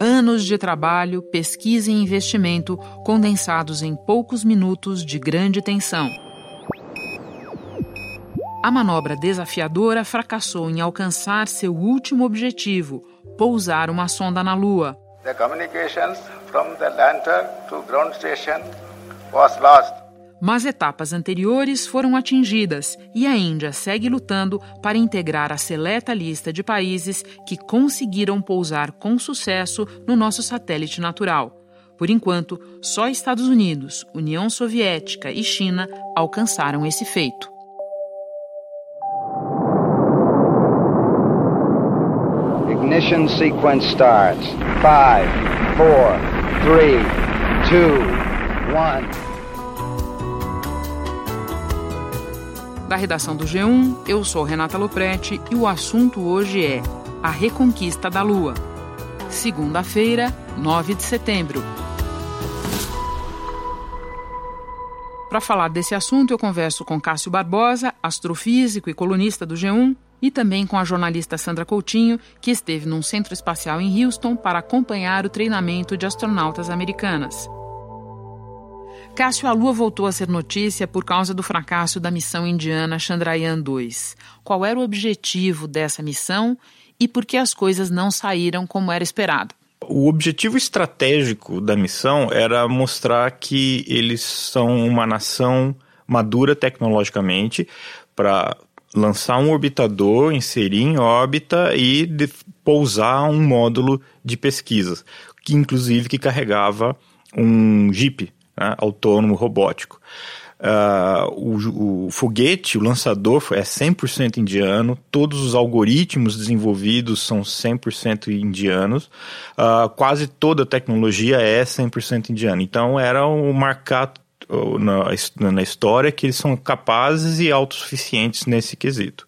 Anos de trabalho, pesquisa e investimento condensados em poucos minutos de grande tensão. A manobra desafiadora fracassou em alcançar seu último objetivo, pousar uma sonda na Lua. The communications from the lander to ground station was lost. Mas etapas anteriores foram atingidas e a Índia segue lutando para integrar a seleta lista de países que conseguiram pousar com sucesso no nosso satélite natural. Por enquanto, só Estados Unidos, União Soviética e China alcançaram esse feito. Ignition sequence starts. 5, 4, 3, 2, 1. Da redação do G1, eu sou Renata Loprete e o assunto hoje é a reconquista da Lua. Segunda-feira, 9 de setembro. Para falar desse assunto, eu converso com Cássio Barbosa, astrofísico e colunista do G1, e também com a jornalista Sandra Coutinho, que esteve num centro espacial em Houston para acompanhar o treinamento de astronautas americanas. Cássio, a Lua voltou a ser notícia por causa do fracasso da missão indiana Chandrayaan-2. Qual era o objetivo dessa missão e por que as coisas não saíram como era esperado? O objetivo estratégico da missão era mostrar que eles são uma nação madura tecnologicamente para lançar um orbitador, inserir em órbita e pousar um módulo de pesquisa, que inclusive que carregava um Jeep né, autônomo robótico. Uh, o, o, foguete, o lançador é 100% indiano, todos os algoritmos desenvolvidos são 100% indianos, uh, quase toda a tecnologia é 100% indiana. Então era o marcar na, na história que eles são capazes e autossuficientes nesse quesito.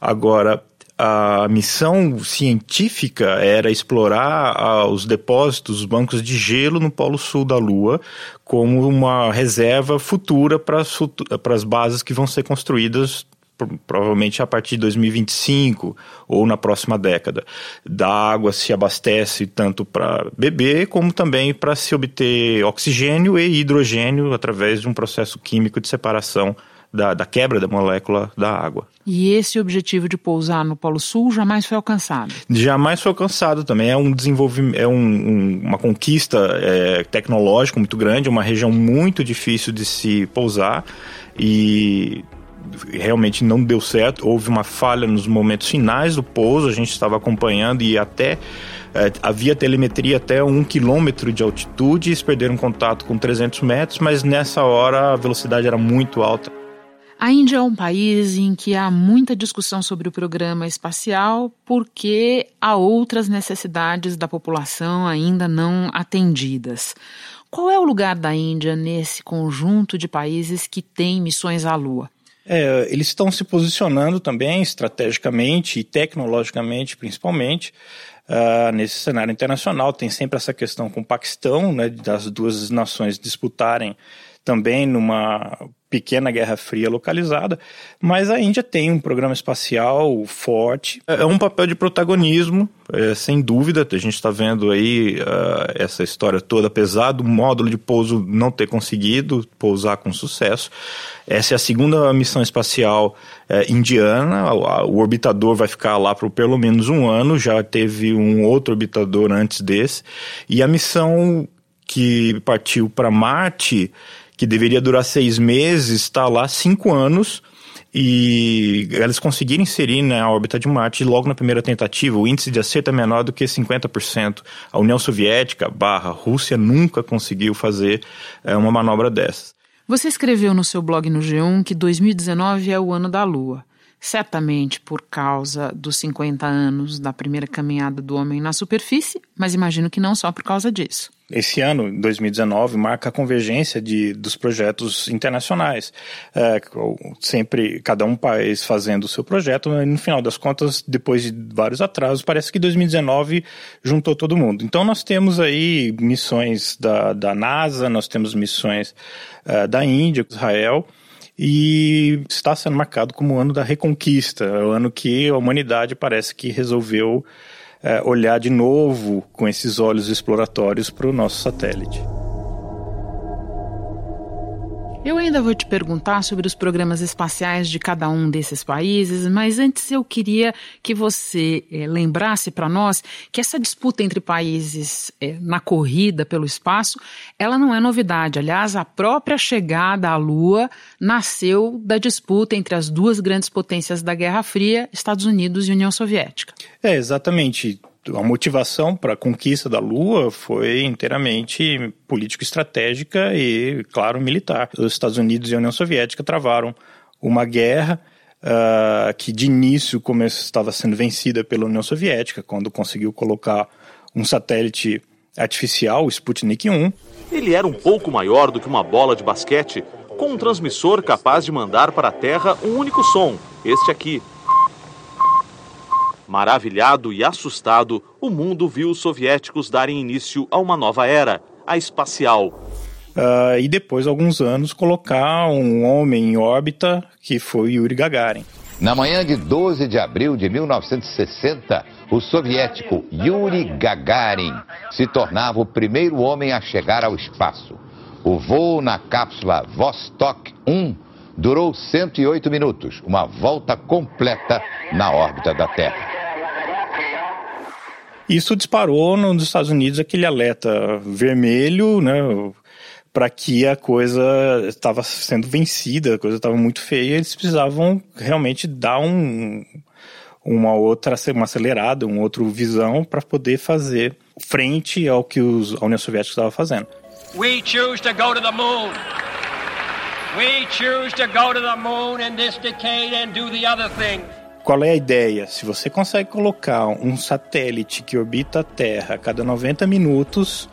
Agora, a missão científica era explorar ah, os depósitos, os bancos de gelo no Polo Sul da Lua, como uma reserva futura para as bases que vão ser construídas provavelmente a partir de 2025 ou na próxima década. Da água se abastece tanto para beber como também para se obter oxigênio e hidrogênio através de um processo químico de separação da, da quebra da molécula da água. E esse objetivo de pousar no Polo Sul jamais foi alcançado? Jamais foi alcançado também. É um desenvolvimento, é um, um, uma conquista é, tecnológica muito grande, uma região muito difícil de se pousar e realmente não deu certo. Houve uma falha nos momentos finais do pouso, a gente estava acompanhando e até é, havia telemetria até um quilômetro de altitude, eles perderam contato com 300 metros, mas nessa hora a velocidade era muito alta. A Índia é um país em que há muita discussão sobre o programa espacial porque há outras necessidades da população ainda não atendidas. Qual é o lugar da Índia nesse conjunto de países que têm missões à Lua? É, eles estão se posicionando também estrategicamente e tecnologicamente, principalmente, uh, nesse cenário internacional. Tem sempre essa questão com o Paquistão, né, das duas nações disputarem também numa pequena Guerra Fria localizada, mas a Índia tem um programa espacial forte. É, é um papel de protagonismo, é, sem dúvida. A gente está vendo aí uh, essa história toda, apesar do módulo de pouso não ter conseguido pousar com sucesso. Essa é a segunda missão espacial é, indiana. O, o, orbitador vai ficar lá por pelo menos um ano. Já teve um outro orbitador antes desse. E a missão que partiu para Marte que deveria durar seis meses, está lá cinco anos e eles conseguiram inserir na órbita de Marte logo na primeira tentativa. O índice de acerto é menor do que 50%. A União Soviética barra Rússia nunca conseguiu fazer é, uma manobra dessas. Você escreveu no seu blog no G1 que 2019 é o ano da Lua certamente por causa dos 50 anos da primeira caminhada do homem na superfície, mas imagino que não só por causa disso. Esse ano, 2019, marca a convergência de, dos projetos internacionais. É, sempre, cada um país fazendo o seu projeto, e no final das contas, depois de vários atrasos, parece que 2019 juntou todo mundo. Então, nós temos aí missões da, da NASA, nós temos missões uh, da Índia, Israel, e está sendo marcado como o ano da reconquista, o ano que a humanidade parece que resolveu é, olhar de novo com esses olhos exploratórios para o nosso satélite. Eu ainda vou te perguntar sobre os programas espaciais de cada um desses países, mas antes eu queria que você é, lembrasse para nós que essa disputa entre países é, na corrida pelo espaço, ela não é novidade. Aliás, a própria chegada à Lua nasceu da disputa entre as duas grandes potências da Guerra Fria, Estados Unidos e União Soviética. É, exatamente a motivação para a conquista da Lua foi inteiramente político-estratégica e, claro, militar. Os Estados Unidos e a União Soviética travaram uma guerra uh, que, de início, estava sendo vencida pela União Soviética, quando conseguiu colocar um satélite artificial, o Sputnik 1. Ele era um pouco maior do que uma bola de basquete, com um transmissor capaz de mandar para a Terra um único som, este aqui, Maravilhado e assustado, o mundo viu os soviéticos darem início a uma nova era, a espacial. Uh, e depois, alguns anos, colocar um homem em órbita, que foi Yuri Gagarin. Na manhã de 12 de abril de 1960, o soviético Yuri Gagarin se tornava o primeiro homem a chegar ao espaço. O voo na cápsula Vostok 1 durou 108 minutos, uma volta completa na órbita da Terra. Isso disparou nos Estados Unidos aquele alerta vermelho, né? Para que a coisa estava sendo vencida, a coisa estava muito feia, eles precisavam realmente dar um, uma outra, uma acelerada, uma outra visão para poder fazer frente ao que os, a União Soviética estava fazendo. We choose to go to the moon. We choose to go to the moon in this decade and do the other thing. Qual é a ideia? Se você consegue colocar um satélite que orbita a Terra a cada 90 minutos,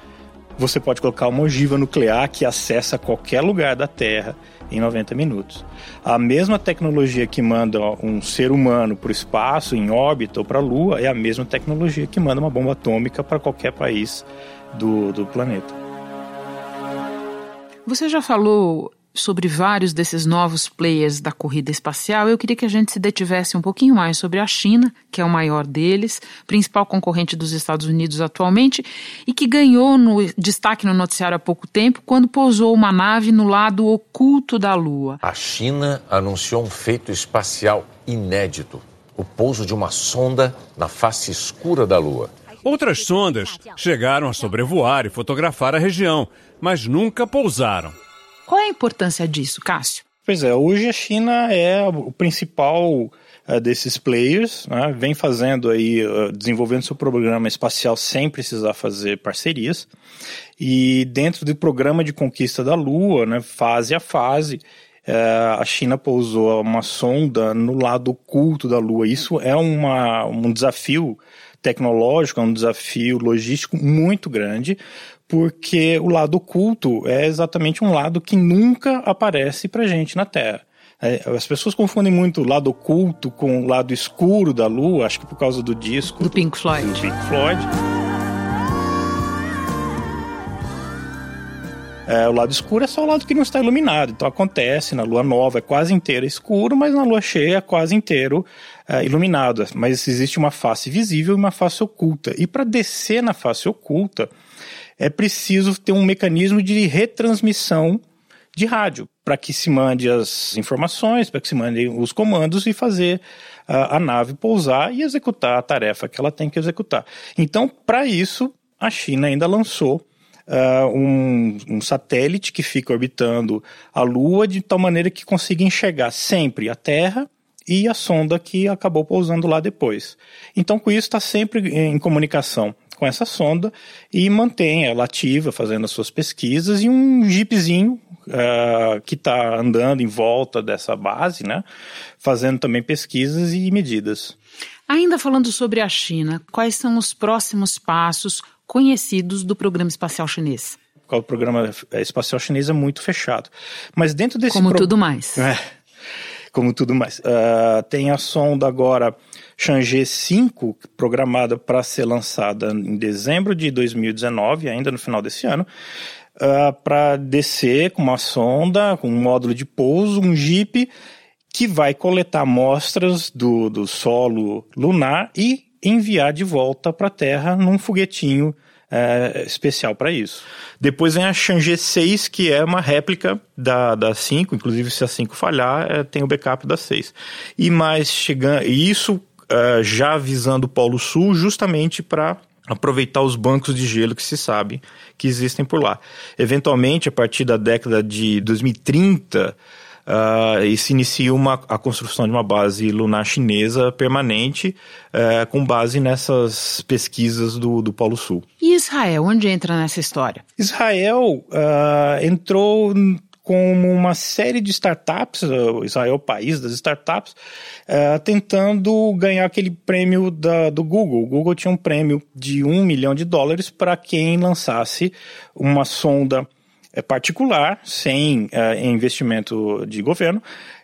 você pode colocar uma ogiva nuclear que acessa qualquer lugar da Terra em 90 minutos. A mesma tecnologia que manda um ser humano para o espaço, em órbita ou para a Lua, é a mesma tecnologia que manda uma bomba atômica para qualquer país do, do planeta. Você já falou sobre vários desses novos players da corrida espacial, eu queria que a gente se detivesse um pouquinho mais sobre a China, que é o maior deles, principal concorrente dos Estados Unidos atualmente, e que ganhou no destaque no noticiário há pouco tempo quando pousou uma nave no lado oculto da Lua. A China anunciou um feito espacial inédito: o pouso de uma sonda na face escura da Lua. Outras sondas chegaram a sobrevoar e fotografar a região, mas nunca pousaram. Qual é a importância disso, Cássio? Pois é, hoje a China é o principal uh, desses players, né? vem fazendo aí, uh, desenvolvendo seu programa espacial sem precisar fazer parcerias. E dentro do programa de conquista da Lua, né, fase a fase, uh, a China pousou uma sonda no lado oculto da Lua. Isso é uma, um desafio tecnológico, é um desafio logístico muito grande, porque o lado oculto é exatamente um lado que nunca aparece pra gente na Terra. É, as pessoas confundem muito o lado oculto com o lado escuro da Lua, acho que por causa do disco do Pink Floyd. Do Pink Floyd. É, o lado escuro é só o lado que não está iluminado. Então acontece na lua nova, é quase inteira escuro, mas na lua cheia é quase inteiro é, iluminado. Mas existe uma face visível e uma face oculta. E para descer na face oculta, é preciso ter um mecanismo de retransmissão de rádio para que se mande as informações, para que se mandem os comandos e fazer a, a nave pousar e executar a tarefa que ela tem que executar. Então, para isso, a China ainda lançou Uh, um, um, satélite que fica orbitando a Lua de tal maneira que consiga enxergar sempre a Terra e a sonda que acabou pousando lá depois. Então, com isso, está sempre em comunicação com essa sonda e mantém ela ativa, fazendo as suas pesquisas, e um jeepzinho uh, que está andando em volta dessa base, né, fazendo também pesquisas e medidas. Ainda falando sobre a China, quais são os próximos passos conhecidos do programa espacial chinês? O programa espacial chinês é muito fechado. Mas dentro desse. Como pro... tudo mais. É, como tudo mais. Uh, tem a sonda agora Chang'e 5, programada para ser lançada em dezembro de 2019, ainda no final desse ano, uh, para descer com uma sonda, com um módulo de pouso, um Jeep, que vai coletar amostras do, do solo lunar e enviar de volta para a Terra num foguetinho é, especial para isso. Depois vem a Chang'e 6, que é uma réplica da, da 5, inclusive se a 5 falhar, é, tem o backup da 6. E mais chegando, isso é, já visando o Polo Sul, justamente para aproveitar os bancos de gelo que se sabe que existem por lá. Eventualmente, a partir da década de 2030, Uh, e se inicia uma, a construção de uma base lunar chinesa permanente uh, com base nessas pesquisas do, do Polo Sul. E Israel, onde entra nessa história? Israel uh, entrou como uma série de startups, Israel é o país das startups, tentando ganhar aquele prêmio da, do Google. O Google tinha um prêmio de um milhão de dólares para quem lançasse uma sonda particular, sem é, investimento de governo,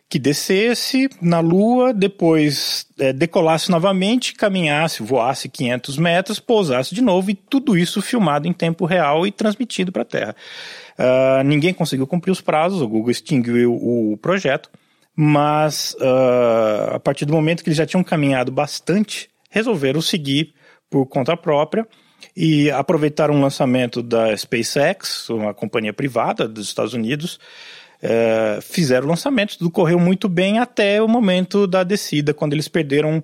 que descesse na Lua, depois é, decolasse novamente, caminhasse, voasse 500 metros, pousasse de novo e tudo isso filmado em tempo real e transmitido para a Terra. Uh, ninguém conseguiu cumprir os prazos, o Google extinguiu o projeto, mas uh, a partir do momento que eles já tinham caminhado bastante, resolveram seguir por conta própria e aproveitaram o lançamento da SpaceX, uma companhia privada dos Estados Unidos, é, fizeram o lançamento, tudo correu muito bem até o momento da descida, quando eles perderam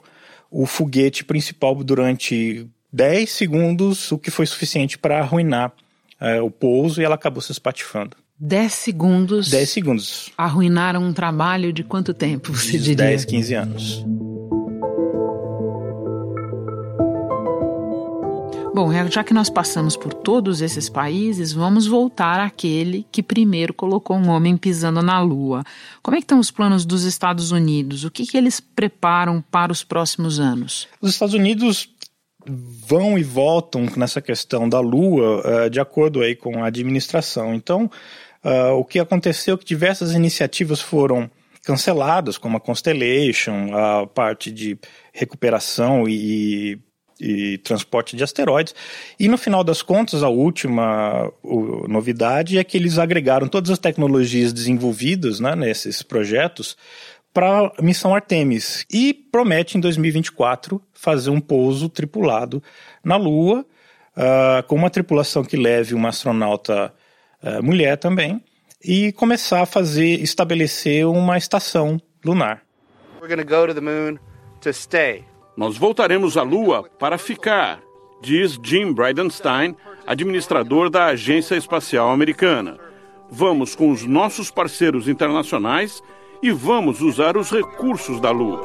o foguete principal durante 10 segundos, o que foi suficiente para arruinar é, o pouso e ela acabou se espatifando. 10 segundos. 10 segundos. Arruinaram um trabalho de quanto tempo, você diria? 10, 15 anos. Bom, já que nós passamos por todos esses países, vamos voltar àquele que primeiro colocou um homem pisando na Lua. Como é que estão os planos dos Estados Unidos? O que, que eles preparam para os próximos anos? Os Estados Unidos vão e voltam nessa questão da Lua uh, de acordo aí com a administração. Então, uh, o que aconteceu é que diversas iniciativas foram canceladas, como a Constellation, a parte de recuperação e e transporte de asteroides. E no final das contas, a última o, novidade é que eles agregaram todas as tecnologias desenvolvidas né, nesses projetos para a missão Artemis e promete em 2024 fazer um pouso tripulado na Lua, uh, com uma tripulação que leve uma astronauta uh, mulher também, e começar a fazer, estabelecer uma estação lunar. We're to go to the moon to stay. Nós voltaremos à Lua para ficar, diz Jim Bridenstine, administrador da Agência Espacial Americana. Vamos com os nossos parceiros internacionais e vamos usar os recursos da Lua.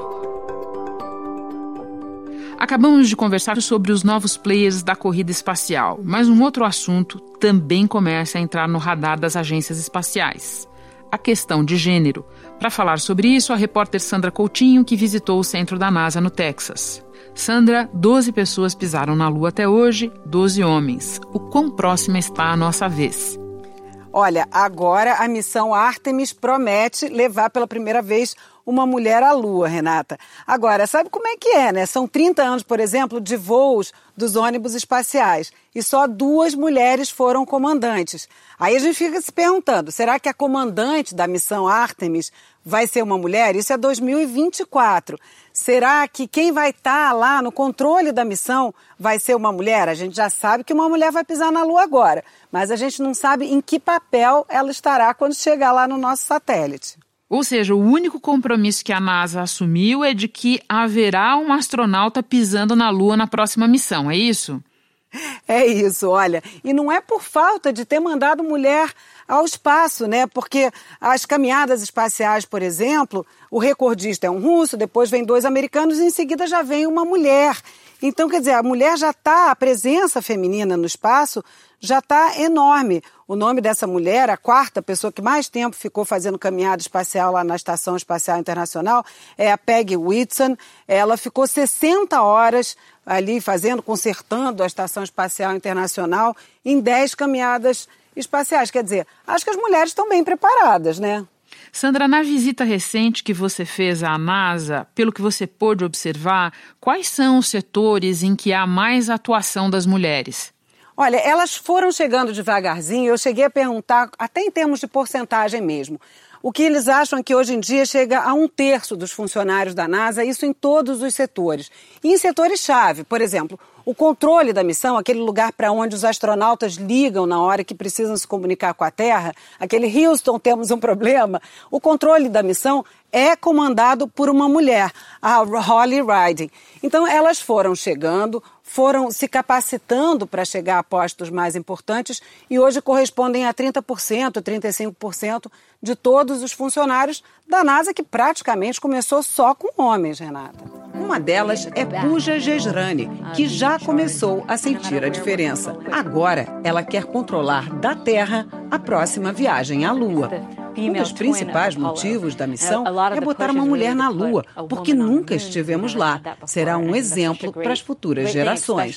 Acabamos de conversar sobre os novos players da corrida espacial, mas um outro assunto também começa a entrar no radar das agências espaciais: a questão de gênero. Para falar sobre isso, a repórter Sandra Coutinho, que visitou o centro da NASA no Texas. Sandra, 12 pessoas pisaram na Lua até hoje, 12 homens. O quão próxima está a nossa vez? Olha, agora a missão Artemis promete levar pela primeira vez uma mulher à Lua, Renata. Agora, sabe como é que é, né? São 30 anos, por exemplo, de voos dos ônibus espaciais e só duas mulheres foram comandantes. Aí a gente fica se perguntando: será que a comandante da missão Artemis vai ser uma mulher? Isso é 2024. Será que quem vai estar tá lá no controle da missão vai ser uma mulher? A gente já sabe que uma mulher vai pisar na Lua agora, mas a gente não sabe em que papel ela estará quando chegar lá no nosso satélite. Ou seja, o único compromisso que a NASA assumiu é de que haverá um astronauta pisando na Lua na próxima missão, é isso? É isso, olha. E não é por falta de ter mandado mulher ao espaço, né? Porque as caminhadas espaciais, por exemplo, o recordista é um russo, depois vem dois americanos e em seguida já vem uma mulher. Então, quer dizer, a mulher já está, a presença feminina no espaço já está enorme. O nome dessa mulher, a quarta pessoa que mais tempo ficou fazendo caminhada espacial lá na Estação Espacial Internacional, é a Peggy Whitson. Ela ficou 60 horas ali fazendo, consertando a Estação Espacial Internacional em 10 caminhadas espaciais. Quer dizer, acho que as mulheres estão bem preparadas, né? Sandra, na visita recente que você fez à NASA, pelo que você pôde observar, quais são os setores em que há mais atuação das mulheres? Olha, elas foram chegando devagarzinho, eu cheguei a perguntar, até em termos de porcentagem mesmo. O que eles acham é que hoje em dia chega a um terço dos funcionários da NASA, isso em todos os setores. E em setores-chave, por exemplo, o controle da missão, aquele lugar para onde os astronautas ligam na hora que precisam se comunicar com a Terra, aquele Houston, temos um problema. O controle da missão é comandado por uma mulher, a Holly Riding. Então, elas foram chegando, foram se capacitando para chegar a postos mais importantes e hoje correspondem a 30%, 35% de todos os funcionários da NASA, que praticamente começou só com homens, Renata. Uma delas é Puja Gesrani, que já começou a sentir a diferença. Agora, ela quer controlar da Terra a próxima viagem à Lua. Um dos principais motivos da missão é botar uma mulher na Lua, porque nunca estivemos lá. Será um exemplo para as futuras gerações.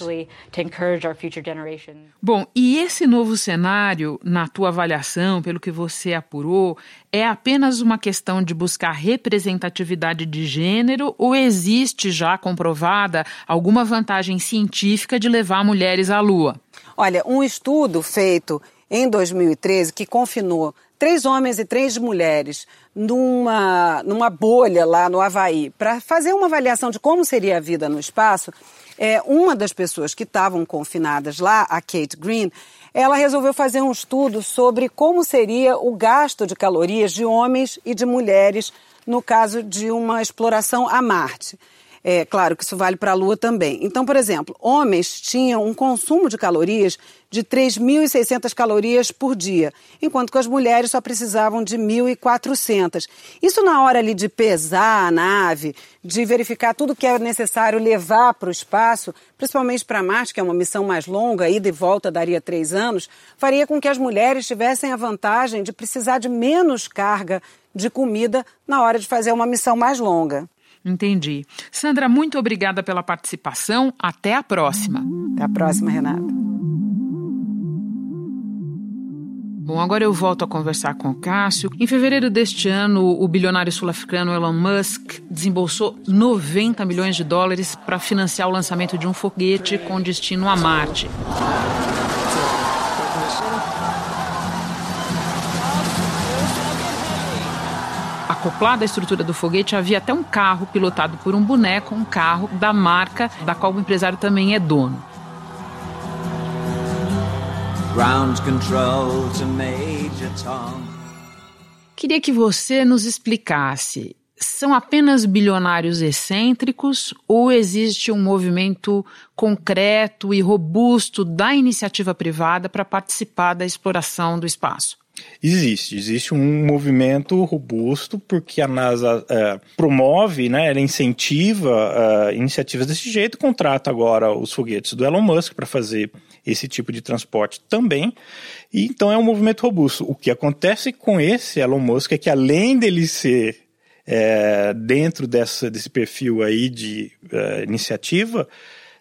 Bom, e esse novo cenário, na tua avaliação, pelo que você apurou, é apenas uma questão de buscar representatividade de gênero ou existe já comprovada alguma vantagem científica de levar mulheres à Lua? Olha, um estudo feito em 2013 que confinou três homens e três mulheres numa, numa bolha lá no Havaí para fazer uma avaliação de como seria a vida no espaço, é, uma das pessoas que estavam confinadas lá, a Kate Green, ela resolveu fazer um estudo sobre como seria o gasto de calorias de homens e de mulheres no caso de uma exploração a Marte. É claro que isso vale para a Lua também. Então, por exemplo, homens tinham um consumo de calorias de 3.600 calorias por dia, enquanto que as mulheres só precisavam de 1.400. Isso na hora ali de pesar a nave, de verificar tudo que é necessário levar para o espaço, principalmente para Marte, que é uma missão mais longa, ida e volta daria três anos, faria com que as mulheres tivessem a vantagem de precisar de menos carga de comida na hora de fazer uma missão mais longa. Entendi. Sandra, muito obrigada pela participação. Até a próxima. Até a próxima, Renata. Bom, agora eu volto a conversar com o Cássio. Em fevereiro deste ano, o bilionário sul-africano Elon Musk desembolsou 90 milhões de dólares para financiar o lançamento de um foguete com destino a Marte. Acoplado à estrutura do foguete havia até um carro pilotado por um boneco, um carro da marca da qual o empresário também é dono. Ground control to Major Tom. Queria que você nos explicasse são apenas bilionários excêntricos ou existe um movimento concreto e robusto da iniciativa privada para participar da exploração do espaço? Existe, existe um movimento robusto porque a NASA é, promove, né, ela incentiva é, iniciativas desse jeito, contrata agora os foguetes do Elon Musk para fazer esse tipo de transporte também. E então é um movimento robusto. O que acontece com esse Elon Musk é que além dele ser é, dentro dessa, desse perfil aí de é, iniciativa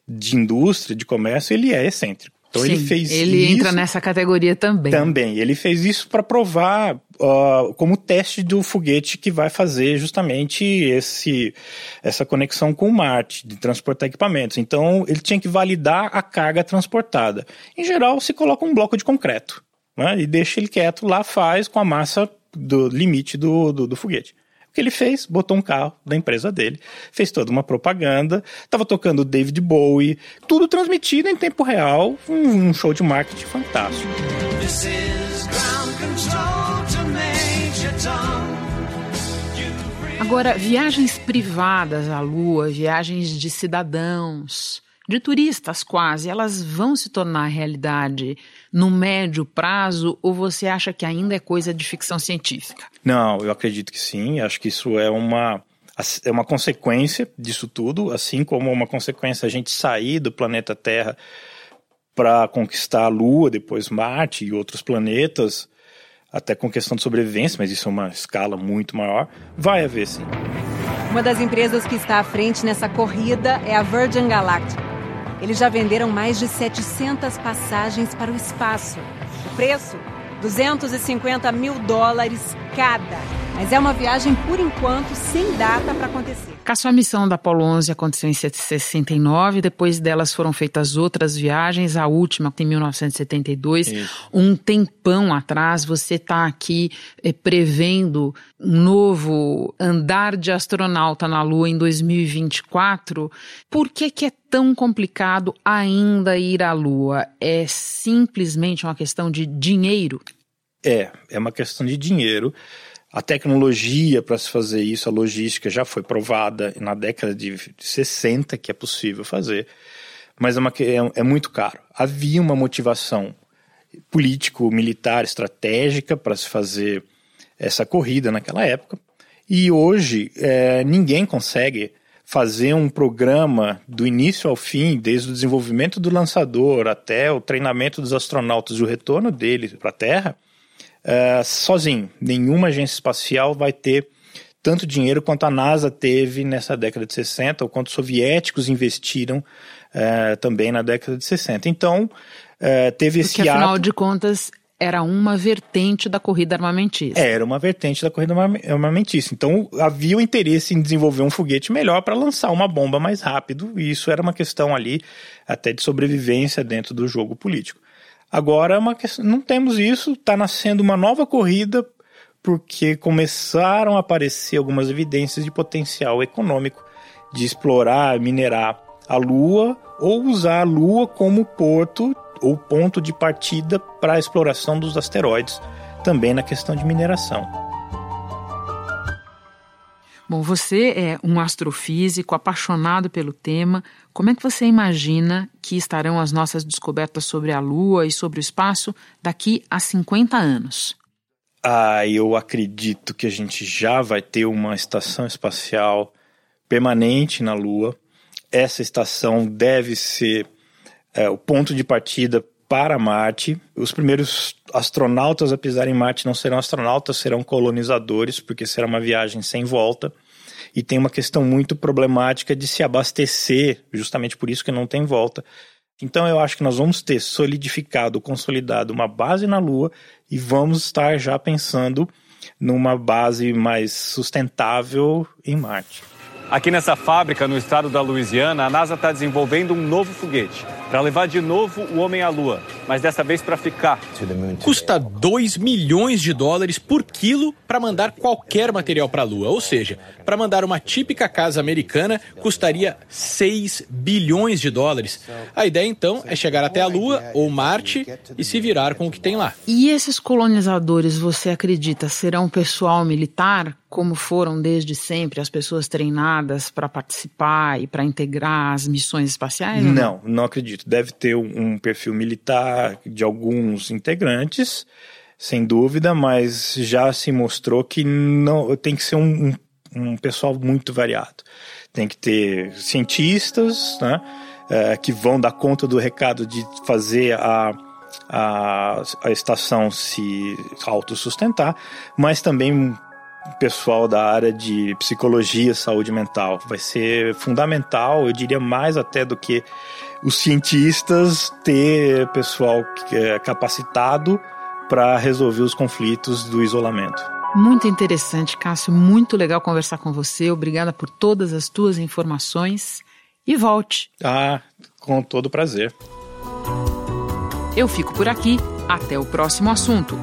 de indústria, de comércio, ele é excêntrico. Então Sim, ele fez ele isso, entra nessa categoria também. Também. Ele fez isso para provar uh, como teste do foguete que vai fazer justamente esse, essa conexão com Marte, de transportar equipamentos. Então ele tinha que validar a carga transportada. Em geral, se coloca um bloco de concreto né, e deixa ele quieto lá, faz com a massa do limite do, do, do foguete. O que ele fez? Botou um carro da empresa dele, fez toda uma propaganda, estava tocando David Bowie, tudo transmitido em tempo real, um, um show de marketing fantástico. Agora, viagens privadas à Lua, viagens de cidadãos, de turistas quase, elas vão se tornar realidade no médio prazo ou você acha que ainda é coisa de ficção científica? Não, eu acredito que sim. Acho que isso é uma é uma consequência disso tudo, assim como uma consequência a gente sair do planeta Terra para conquistar a Lua, depois Marte e outros planetas, até com questão de sobrevivência, mas isso é uma escala muito maior, vai haver sim. Uma das empresas que está à frente nessa corrida é a Virgin Galactic. Eles já venderam mais de 700 passagens para o espaço. O preço? 250 mil dólares marcada. Mas é uma viagem, por enquanto, sem data para acontecer. Caso a missão da Apollo 11 aconteceu em 69, depois delas foram feitas outras viagens, a última em 1972. Isso. Um tempão atrás, você está aqui eh, prevendo um novo andar de astronauta na Lua em 2024. Por que, que é tão complicado ainda ir à Lua? É simplesmente uma questão de dinheiro? É, é uma questão de dinheiro. A tecnologia para se fazer isso, a logística já foi provada na década de 60 que é possível fazer, mas é, uma, é, é muito caro. Havia uma motivação político-militar estratégica para se fazer essa corrida naquela época, e hoje é, ninguém consegue fazer um programa do início ao fim, desde o desenvolvimento do lançador até o treinamento dos astronautas e o retorno deles para a Terra, uh, sozinho. Nenhuma agência espacial vai ter tanto dinheiro quanto a NASA teve nessa década de 60, ou quanto os soviéticos investiram uh, também na década de 60. Então, uh, teve Porque, esse afinal ato... de contas, era uma vertente da corrida armamentista. Era uma vertente da corrida armamentista. Então havia o interesse em desenvolver um foguete melhor para lançar uma bomba mais rápido, e isso era uma questão ali até de sobrevivência dentro do jogo político. Agora é uma questão, não temos isso, está nascendo uma nova corrida porque começaram a aparecer algumas evidências de potencial econômico de explorar, minerar a Lua ou usar a Lua como porto ou ponto de partida para a exploração dos asteroides, também na questão de mineração. Bom, você é um astrofísico apaixonado pelo tema. Como é que você imagina que estarão as nossas descobertas sobre a Lua e sobre o espaço daqui a 50 anos? Ah, eu acredito que a gente já vai ter uma estação espacial permanente na Lua. Essa estação deve ser é, o ponto de partida para Marte. Os primeiros astronautas a pisar em Marte não serão astronautas, serão colonizadores, porque será uma viagem sem volta. E tem uma questão muito problemática de se abastecer, justamente por isso que não tem volta. Então eu acho que nós vamos ter solidificado, consolidado uma base na Lua e vamos estar já pensando numa base mais sustentável em Marte. Aqui nessa fábrica, no estado da Louisiana, a NASA está desenvolvendo um novo foguete para levar de novo o homem à Lua, mas dessa vez para ficar. Custa 2 milhões de dólares por quilo para mandar qualquer material para a Lua. Ou seja, para mandar uma típica casa americana custaria 6 bilhões de dólares. A ideia então é chegar até a Lua ou Marte e se virar com o que tem lá. E esses colonizadores, você acredita, serão pessoal militar? Como foram desde sempre as pessoas treinadas para participar e para integrar as missões espaciais? Não, não, não acredito deve ter um perfil militar de alguns integrantes, sem dúvida, mas já se mostrou que não tem que ser um, um, um pessoal muito variado. Tem que ter cientistas, né, é, que vão dar conta do recado de fazer a, a, a estação se autossustentar, mas também pessoal da área de psicologia, saúde mental. Vai ser fundamental, eu diria mais até do que os cientistas ter pessoal é capacitado para resolver os conflitos do isolamento. Muito interessante, Cássio. Muito legal conversar com você. Obrigada por todas as tuas informações. E volte. Ah, com todo prazer. Eu fico por aqui. Até o próximo assunto.